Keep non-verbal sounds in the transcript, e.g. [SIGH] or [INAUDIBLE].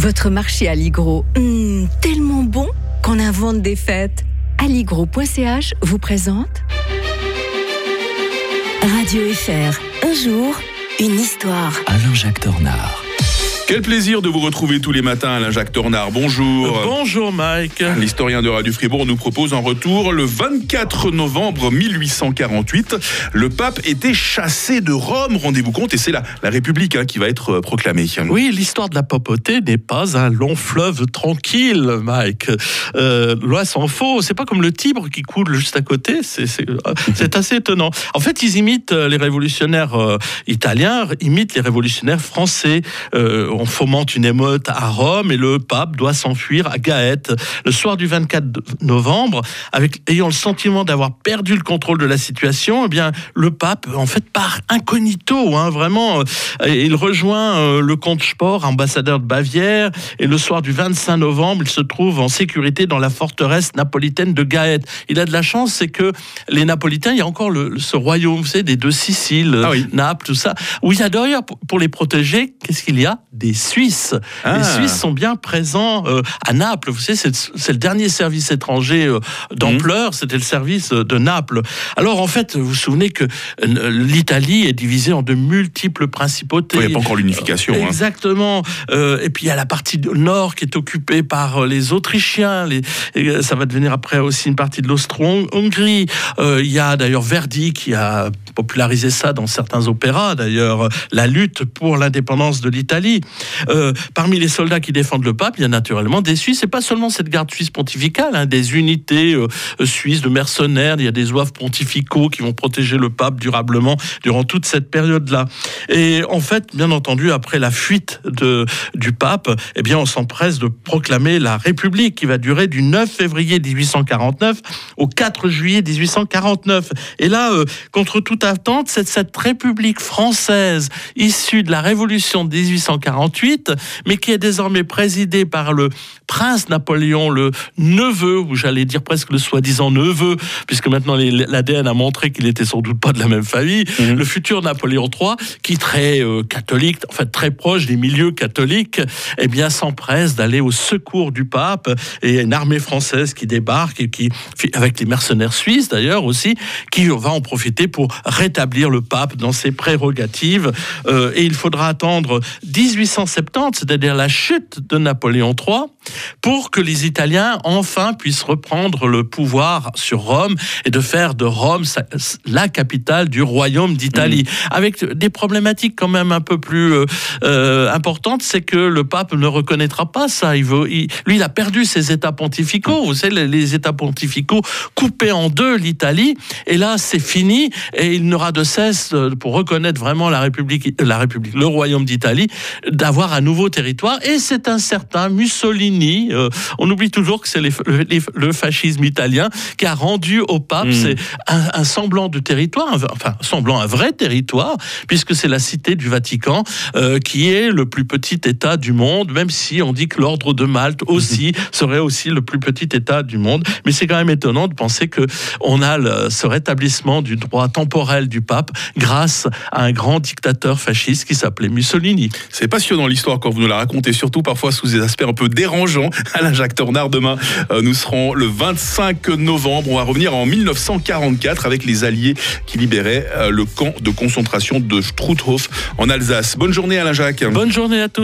Votre marché Aligro, hmm, tellement bon qu'on invente des fêtes. Aligro.ch vous présente Radio FR. Un jour, une histoire. Alain-Jacques Tornard. Quel plaisir de vous retrouver tous les matins, Alain Jacques Tornard. Bonjour. Bonjour Mike. L'historien de Radio Fribourg nous propose en retour le 24 novembre 1848. Le pape était chassé de Rome, rendez-vous compte, et c'est la, la République hein, qui va être euh, proclamée. Oui, l'histoire de la papauté n'est pas un long fleuve tranquille, Mike. Euh, loin s'en faut. C'est pas comme le Tibre qui coule juste à côté. C'est c'est assez étonnant. En fait, ils imitent euh, les révolutionnaires euh, italiens, imitent les révolutionnaires français. Euh, on fomente une émeute à Rome et le pape doit s'enfuir à Gaète le soir du 24 novembre, avec ayant le sentiment d'avoir perdu le contrôle de la situation. Eh bien, le pape en fait part incognito, hein, vraiment. Euh, il rejoint euh, le comte Sport, ambassadeur de Bavière, et le soir du 25 novembre, il se trouve en sécurité dans la forteresse napolitaine de Gaète. Il a de la chance, c'est que les Napolitains, il y a encore le, ce royaume, vous savez, des deux Siciles, Ah oui. Naples, tout ça. Où il y a d'ailleurs, pour- pour les protéger, qu'est-ce qu'il y a? Des Suisses. Ah. Les Suisses sont bien présents euh, à Naples. Vous savez, c'est le dernier service étranger euh, d'ampleur, c'était le service euh, de Naples. Alors en fait, vous vous souvenez que l'Italie est divisée en de multiples principautés. Il n'y a pas encore l'unification. hein. Exactement. Et puis il y a la partie nord qui est occupée par les Autrichiens. Les, et, ça va devenir après aussi une partie de l'Austro-Hongrie. Il y a d'ailleurs Verdi qui a popularisé ça dans certains opéras. D'ailleurs, la lutte pour l'indépendance de l'Italie. Euh, parmi les soldats qui défendent le pape, il y a naturellement des Suisses. Et pas seulement cette garde suisse pontificale, hein, des unités euh, suisses de mercenaires. Il y a des oeuvres pontificaux qui vont protéger le pape durablement durant toute cette période-là. Et en fait, bien entendu, après la fuite de, du pape, eh bien, on s'empresse de proclamer la République qui va durer du 9 février 1849 au 4 juillet 1849. Et là, euh, contre toute attente, c'est cette République française issue de la Révolution de 1848, mais qui est désormais présidée par le prince Napoléon, le neveu, ou j'allais dire presque le soi-disant neveu, puisque maintenant l'ADN a montré qu'il était sans doute pas de la même famille, Mhm. le futur Napoléon III, qui très euh, catholique, en fait très proche des milieux catholiques, eh bien s'empresse d'aller au secours du pape et une armée française qui débarque et qui, avec les mercenaires suisses d'ailleurs aussi, qui va en profiter pour rétablir le pape dans ses prérogatives. Euh, et il faudra attendre 1870, c'est-à-dire la chute de Napoléon III, pour que les Italiens enfin puissent reprendre le pouvoir sur Rome et de faire de Rome la capitale du royaume d'Italie. Avec des problématiques quand même un peu plus euh, euh, importantes, c'est que le pape ne reconnaîtra pas ça. Il veut, il- lui, il a perdu ses états pontificaux. Vous savez, les, les états pontificaux coupaient en deux l'Italie. Et là, c'est fini. Et il n'aura de cesse, euh, pour reconnaître vraiment la République, la République, le royaume d'Italie, d'avoir un nouveau territoire. Et c'est un certain Mussolini. euh, on oublie toujours que c'est les- les- le fascisme italien qui a rendu au pape Mm. c'est un, un semblant de territoire, un- enfin semblant un vrai territoire, puisque c'est la cité du Vatican euh, qui est le plus petit État du monde, même si on dit que l'ordre de Malte aussi serait aussi le plus petit État du monde. Mais c'est quand même étonnant de penser que on a le- ce rétablissement du droit du pape grâce à un grand dictateur fasciste qui s'appelait Mussolini. C'est passionnant l'histoire quand vous nous la racontez, surtout parfois sous des aspects un peu dérangeants. [LAUGHS] Alain Jacques Tornard, demain, euh, nous serons le 25 novembre. On va revenir en 1944 avec les Alliés qui libéraient euh, le camp de concentration de Struthof en Alsace. Bonne journée Alain Jacques. Bonne journée à tous.